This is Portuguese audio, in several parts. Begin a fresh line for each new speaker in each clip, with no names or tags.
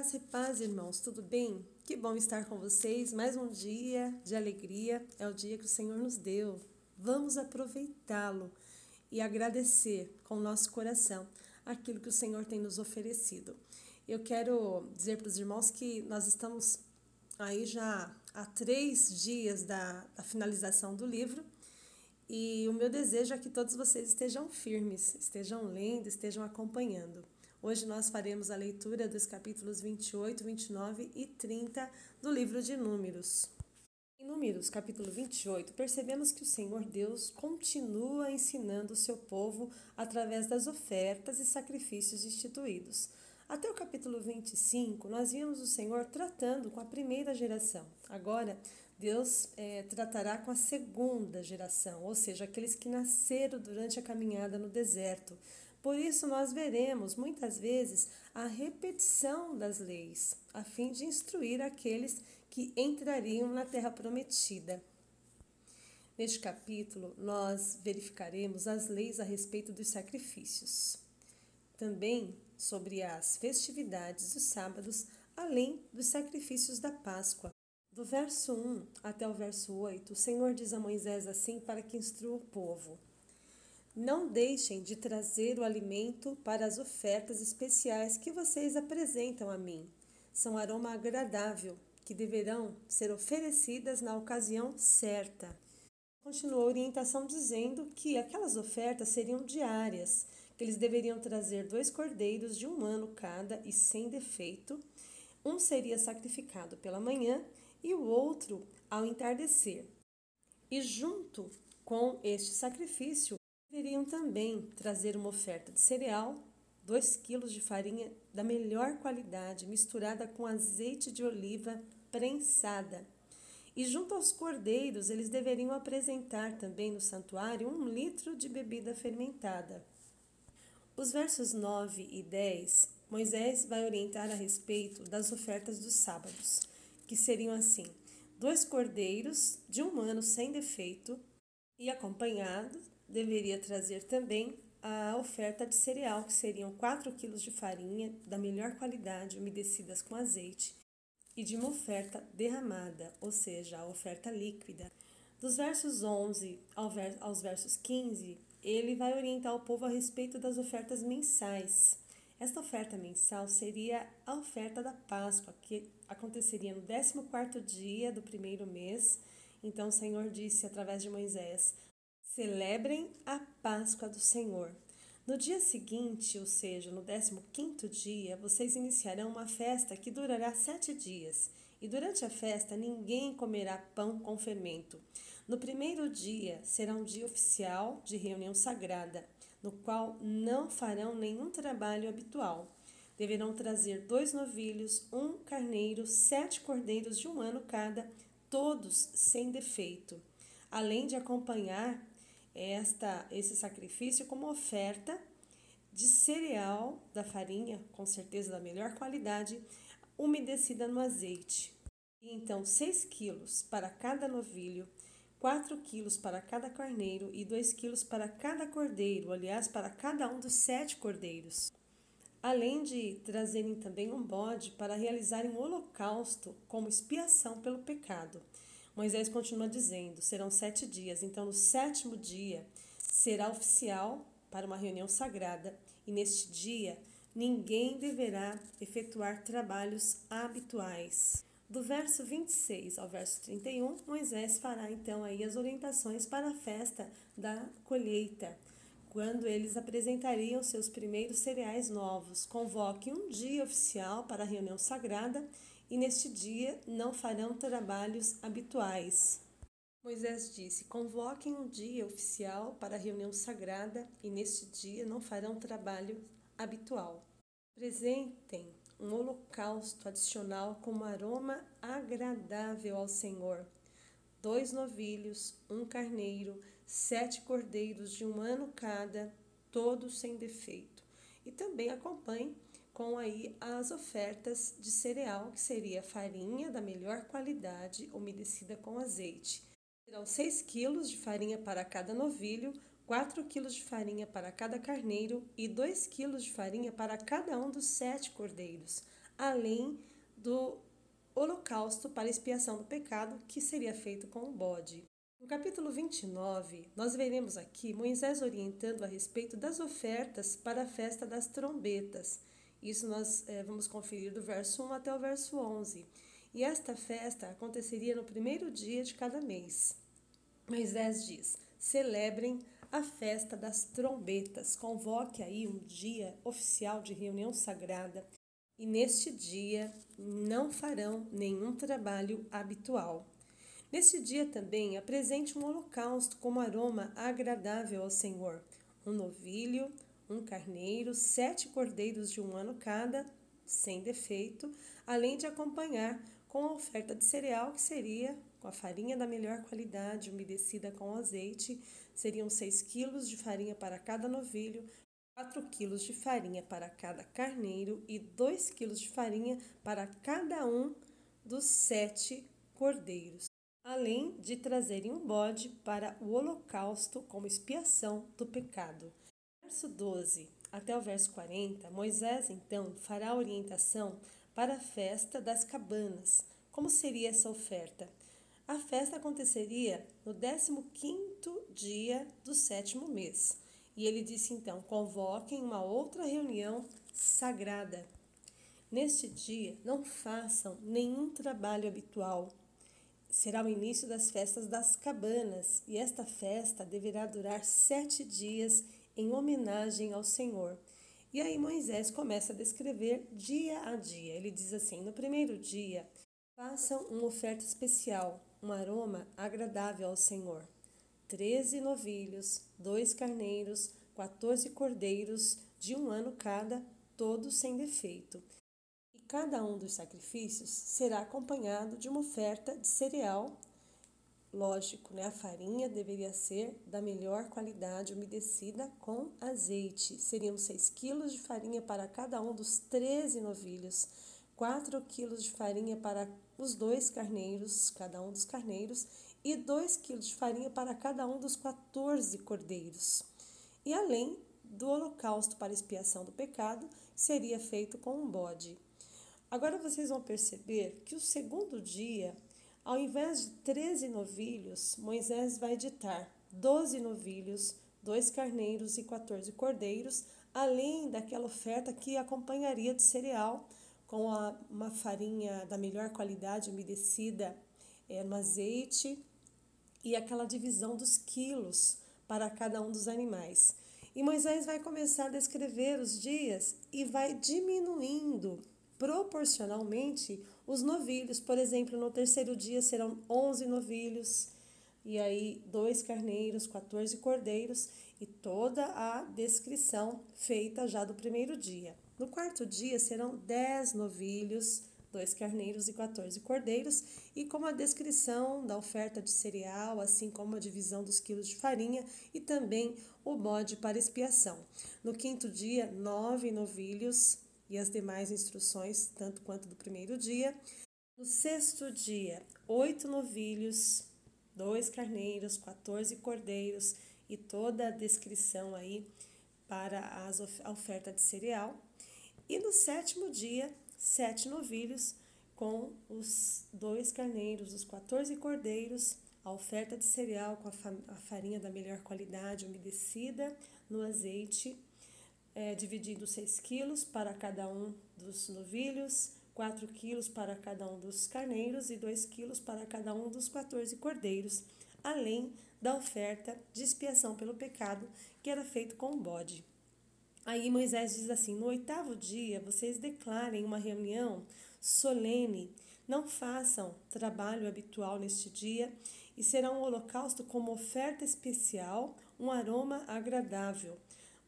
Graça e paz, irmãos, tudo bem? Que bom estar com vocês. Mais um dia de alegria. É o dia que o Senhor nos deu. Vamos aproveitá-lo e agradecer com o nosso coração aquilo que o Senhor tem nos oferecido. Eu quero dizer para os irmãos que nós estamos aí já há três dias da, da finalização do livro e o meu desejo é que todos vocês estejam firmes, estejam lendo, estejam acompanhando. Hoje nós faremos a leitura dos capítulos 28, 29 e 30 do livro de Números. Em Números, capítulo 28, percebemos que o Senhor Deus continua ensinando o seu povo através das ofertas e sacrifícios instituídos. Até o capítulo 25, nós vimos o Senhor tratando com a primeira geração. Agora, Deus é, tratará com a segunda geração, ou seja, aqueles que nasceram durante a caminhada no deserto. Por isso, nós veremos muitas vezes a repetição das leis, a fim de instruir aqueles que entrariam na terra prometida. Neste capítulo, nós verificaremos as leis a respeito dos sacrifícios, também sobre as festividades dos sábados, além dos sacrifícios da Páscoa. Do verso 1 até o verso 8, o Senhor diz a Moisés assim para que instrua o povo. Não deixem de trazer o alimento para as ofertas especiais que vocês apresentam a mim. São aroma agradável, que deverão ser oferecidas na ocasião certa. Continuou a orientação dizendo que aquelas ofertas seriam diárias, que eles deveriam trazer dois cordeiros de um ano cada e sem defeito. Um seria sacrificado pela manhã e o outro ao entardecer. E junto com este sacrifício, Deveriam também trazer uma oferta de cereal, 2 quilos de farinha da melhor qualidade, misturada com azeite de oliva prensada. E junto aos cordeiros, eles deveriam apresentar também no santuário um litro de bebida fermentada. Os versos 9 e 10, Moisés vai orientar a respeito das ofertas dos sábados, que seriam assim: dois cordeiros de um ano sem defeito e acompanhados deveria trazer também a oferta de cereal, que seriam 4 kg de farinha da melhor qualidade, umedecidas com azeite, e de uma oferta derramada, ou seja, a oferta líquida. Dos versos 11 aos versos 15, ele vai orientar o povo a respeito das ofertas mensais. Esta oferta mensal seria a oferta da Páscoa, que aconteceria no 14º dia do primeiro mês. Então o Senhor disse através de Moisés: Celebrem a Páscoa do Senhor. No dia seguinte, ou seja, no 15 dia, vocês iniciarão uma festa que durará sete dias. E durante a festa ninguém comerá pão com fermento. No primeiro dia será um dia oficial de reunião sagrada, no qual não farão nenhum trabalho habitual. Deverão trazer dois novilhos, um carneiro, sete cordeiros de um ano cada, todos sem defeito, além de acompanhar esta, esse sacrifício como oferta de cereal da farinha, com certeza da melhor qualidade, umedecida no azeite. E então, 6 quilos para cada novilho, 4 quilos para cada carneiro e 2 quilos para cada cordeiro, aliás, para cada um dos sete cordeiros. Além de trazerem também um bode para realizarem um holocausto como expiação pelo pecado. Moisés continua dizendo: serão sete dias. Então, no sétimo dia será oficial para uma reunião sagrada, e neste dia ninguém deverá efetuar trabalhos habituais. Do verso 26 ao verso 31, Moisés fará então aí as orientações para a festa da colheita, quando eles apresentariam seus primeiros cereais novos. Convoque um dia oficial para a reunião sagrada e neste dia não farão trabalhos habituais. Moisés disse: Convoquem um dia oficial para a reunião sagrada e neste dia não farão trabalho habitual. Apresentem um holocausto adicional como aroma agradável ao Senhor. Dois novilhos, um carneiro, sete cordeiros de um ano cada, todos sem defeito. E também acompanhe com aí as ofertas de cereal, que seria farinha da melhor qualidade, umedecida com azeite. Serão 6 quilos de farinha para cada novilho, 4 quilos de farinha para cada carneiro e 2 quilos de farinha para cada um dos sete cordeiros, além do holocausto para expiação do pecado, que seria feito com o bode. No capítulo 29, nós veremos aqui Moisés orientando a respeito das ofertas para a festa das trombetas. Isso nós é, vamos conferir do verso 1 até o verso 11. E esta festa aconteceria no primeiro dia de cada mês. Moisés diz: celebrem a festa das trombetas, convoque aí um dia oficial de reunião sagrada e neste dia não farão nenhum trabalho habitual. Neste dia também apresente um holocausto como aroma agradável ao Senhor: um novilho, um carneiro, sete cordeiros de um ano cada, sem defeito, além de acompanhar com a oferta de cereal, que seria com a farinha da melhor qualidade, umedecida com azeite, seriam seis quilos de farinha para cada novilho, 4 kg de farinha para cada carneiro e 2 kg de farinha para cada um dos sete cordeiros, além de trazerem um bode para o holocausto como expiação do pecado. Verso 12 até o verso 40, Moisés então fará a orientação para a festa das cabanas. Como seria essa oferta? A festa aconteceria no 15º dia do sétimo mês. E ele disse então: convoquem uma outra reunião sagrada. Neste dia, não façam nenhum trabalho habitual. Será o início das festas das cabanas, e esta festa deverá durar sete dias em homenagem ao Senhor. E aí Moisés começa a descrever dia a dia. Ele diz assim: no primeiro dia, façam uma oferta especial, um aroma agradável ao Senhor treze novilhos, dois carneiros, quatorze cordeiros de um ano cada, todos sem defeito. Cada um dos sacrifícios será acompanhado de uma oferta de cereal. Lógico, né? A farinha deveria ser da melhor qualidade, umedecida com azeite. Seriam 6 quilos de farinha para cada um dos 13 novilhos, 4 quilos de farinha para os dois carneiros, cada um dos carneiros, e 2 quilos de farinha para cada um dos 14 cordeiros. E além do holocausto para expiação do pecado, seria feito com um bode. Agora vocês vão perceber que o segundo dia, ao invés de 13 novilhos, Moisés vai ditar 12 novilhos, dois carneiros e 14 cordeiros, além daquela oferta que acompanharia de cereal com a, uma farinha da melhor qualidade umedecida é, no azeite e aquela divisão dos quilos para cada um dos animais. E Moisés vai começar a descrever os dias e vai diminuindo proporcionalmente os novilhos. Por exemplo, no terceiro dia serão 11 novilhos, e aí dois carneiros, 14 cordeiros, e toda a descrição feita já do primeiro dia. No quarto dia serão 10 novilhos, dois carneiros e 14 cordeiros, e com a descrição da oferta de cereal, assim como a divisão dos quilos de farinha e também o bode para expiação. No quinto dia, nove novilhos e as demais instruções, tanto quanto do primeiro dia. No sexto dia, oito novilhos, dois carneiros, 14 cordeiros e toda a descrição aí para as, a oferta de cereal. E no sétimo dia, sete novilhos com os dois carneiros, os 14 cordeiros, a oferta de cereal com a, farinha da melhor qualidade, umedecida no azeite, é, dividindo 6 quilos para cada um dos novilhos, 4 quilos para cada um dos carneiros e 2 quilos para cada um dos 14 cordeiros, além da oferta de expiação pelo pecado que era feito com o bode. Aí Moisés diz assim: No oitavo dia vocês declarem uma reunião solene, não façam trabalho habitual neste dia, e será um holocausto como oferta especial, um aroma agradável.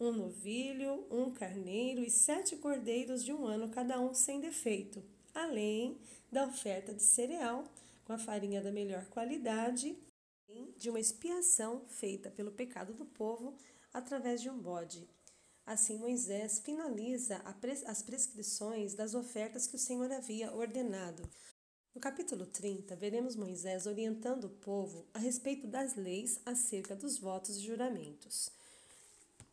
Um novilho, um carneiro e sete cordeiros de um ano, cada um sem defeito, além da oferta de cereal com a farinha da melhor qualidade, de uma expiação feita pelo pecado do povo através de um bode. Assim, Moisés finaliza as prescrições das ofertas que o Senhor havia ordenado. No capítulo 30, veremos Moisés orientando o povo a respeito das leis acerca dos votos e juramentos.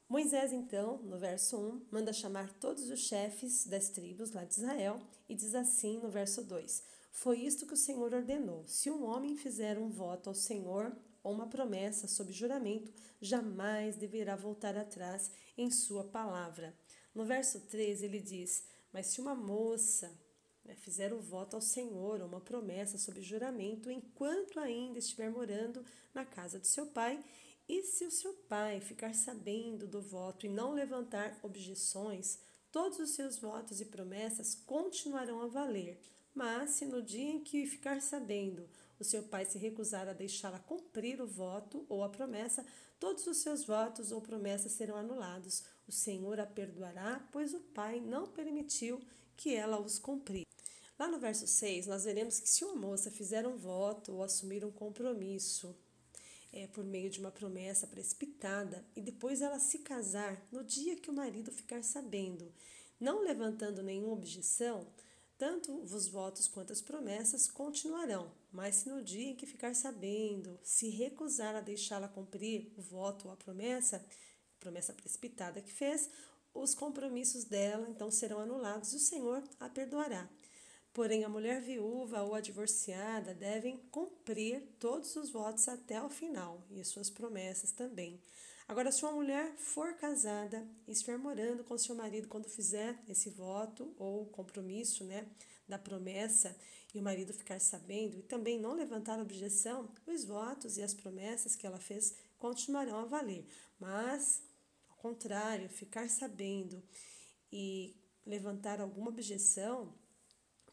Moisés, então, no verso 1, manda chamar todos os chefes das tribos lá de Israel e diz assim no verso 2: Foi isto que o Senhor ordenou: se um homem fizer um voto ao Senhor ou uma promessa sob juramento, jamais deverá voltar atrás em sua palavra. No verso 3 ele diz: Mas se uma moça né, fizer o voto ao Senhor ou uma promessa sob juramento, enquanto ainda estiver morando na casa de seu pai, e se o seu pai ficar sabendo do voto e não levantar objeções, todos os seus votos e promessas continuarão a valer. Mas se no dia em que ficar sabendo o seu pai se recusar a deixá-la cumprir o voto ou a promessa, todos os seus votos ou promessas serão anulados. O Senhor a perdoará, pois o pai não permitiu que ela os cumprisse. Lá no verso 6, nós veremos que se uma moça fizer um voto ou assumir um compromisso é, por meio de uma promessa precipitada e depois ela se casar no dia que o marido ficar sabendo, não levantando nenhuma objeção, tanto os votos quanto as promessas continuarão, mas se no dia em que ficar sabendo, se recusar a deixá-la cumprir o voto ou a promessa, promessa precipitada que fez, os compromissos dela então serão anulados e o Senhor a perdoará. Porém, a mulher viúva ou a divorciada devem cumprir todos os votos até o final e suas promessas também. Agora, se uma mulher for casada e estiver morando com seu marido quando fizer esse voto ou compromisso, né, da promessa, e o marido ficar sabendo e também não levantar objeção, os votos e as promessas que ela fez continuarão a valer. Mas, ao contrário, ficar sabendo e levantar alguma objeção,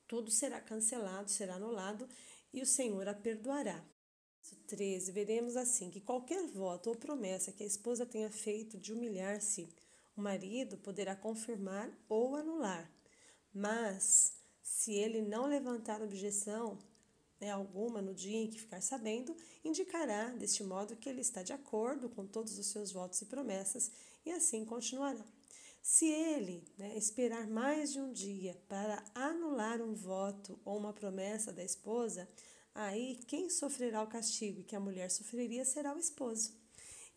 tudo será cancelado, será anulado e o Senhor a perdoará. 13, veremos assim que qualquer voto ou promessa que a esposa tenha feito de humilhar-se, o marido poderá confirmar ou anular. Mas, se ele não levantar objeção né, alguma no dia em que ficar sabendo, indicará deste modo que ele está de acordo com todos os seus votos e promessas e assim continuará. Se ele né, esperar mais de um dia para anular um voto ou uma promessa da esposa, aí quem sofrerá o castigo que a mulher sofreria será o esposo.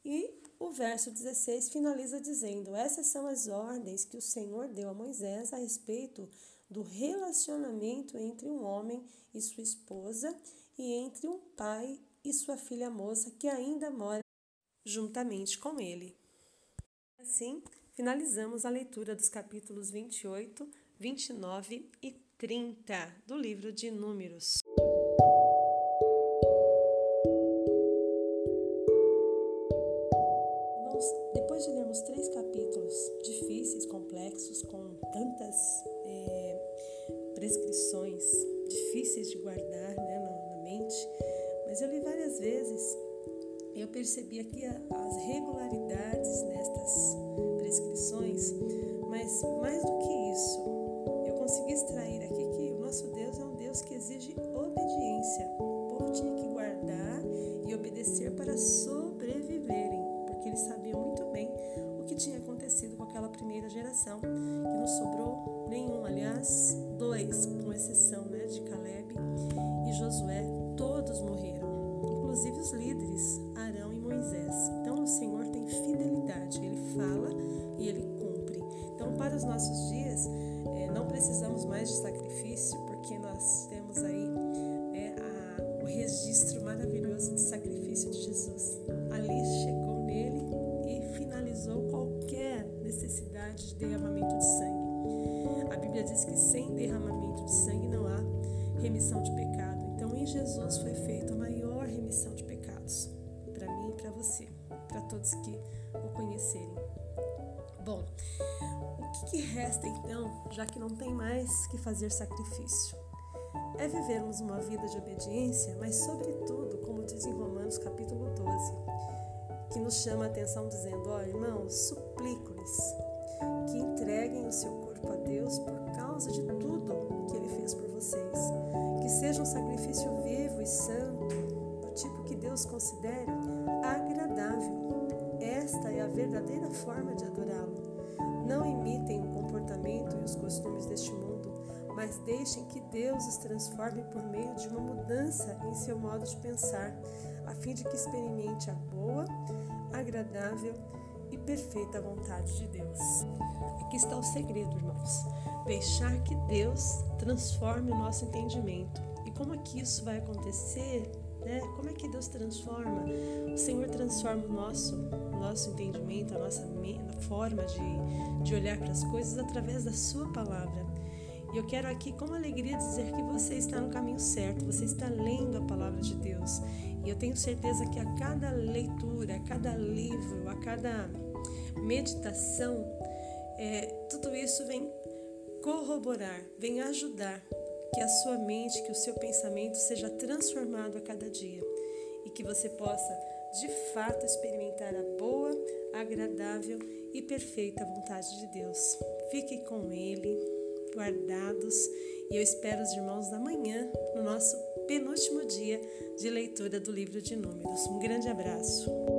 E o verso 16 finaliza dizendo: Essas são as ordens que o Senhor deu a Moisés a respeito do relacionamento entre um homem e sua esposa e entre um pai e sua filha moça que ainda mora juntamente com ele. Assim, finalizamos a leitura dos capítulos 28, 29 e 30 do livro de Números. depois de lermos três capítulos difíceis, complexos, com tantas é, prescrições difíceis de guardar né, na, na mente, mas eu li várias vezes eu percebi aqui as regularidades nestas prescrições, mas mais do que isso, eu consegui extrair aqui que o nosso Deus é um Deus que exige obediência. O povo tinha que guardar e obedecer para sobreviverem, porque eles sabiam muito bem o que tinha acontecido com aquela primeira geração, que não sobrou nenhum, aliás, dois, com exceção né, de Caleb e Josué, todos morreram, inclusive os líderes, Arão e Moisés. Então o Senhor tem fidelidade, ele fala nossos dias, é, não precisamos mais de sacrifício, porque nós temos aí é, a, o registro maravilhoso de sacrifício de Jesus. Ali chegou nele e finalizou qualquer necessidade de derramamento de sangue. A Bíblia diz que sem derramamento de sangue não há remissão de pecado. Então, em Jesus foi feita a maior remissão de pecados para mim e para você, para todos que o conhecerem. Bom, o que, que resta então, já que não tem mais que fazer sacrifício? É vivermos uma vida de obediência, mas sobretudo, como diz em Romanos capítulo 12, que nos chama a atenção dizendo, ó oh, irmãos, suplico-lhes que entreguem o seu corpo a Deus por causa de tudo que ele fez por vocês, que seja um sacrifício vivo e santo, do tipo que Deus considere agradável. Esta é a verdadeira forma de adorá-lo. Não imitem o comportamento e os costumes deste mundo, mas deixem que Deus os transforme por meio de uma mudança em seu modo de pensar, a fim de que experimente a boa, agradável e perfeita vontade de Deus. Aqui está o segredo, irmãos. Deixar que Deus transforme o nosso entendimento. E como é que isso vai acontecer? Né? Como é que Deus transforma? O Senhor transforma o nosso, o nosso entendimento, a nossa forma de, de olhar para as coisas através da Sua palavra. E eu quero aqui, com alegria, dizer que você está no caminho certo, você está lendo a palavra de Deus. E eu tenho certeza que a cada leitura, a cada livro, a cada meditação, é, tudo isso vem corroborar, vem ajudar que a sua mente, que o seu pensamento seja transformado a cada dia e que você possa de fato experimentar a boa, agradável e perfeita vontade de Deus. Fique com Ele, guardados, e eu espero os irmãos da manhã no nosso penúltimo dia de leitura do livro de Números. Um grande abraço.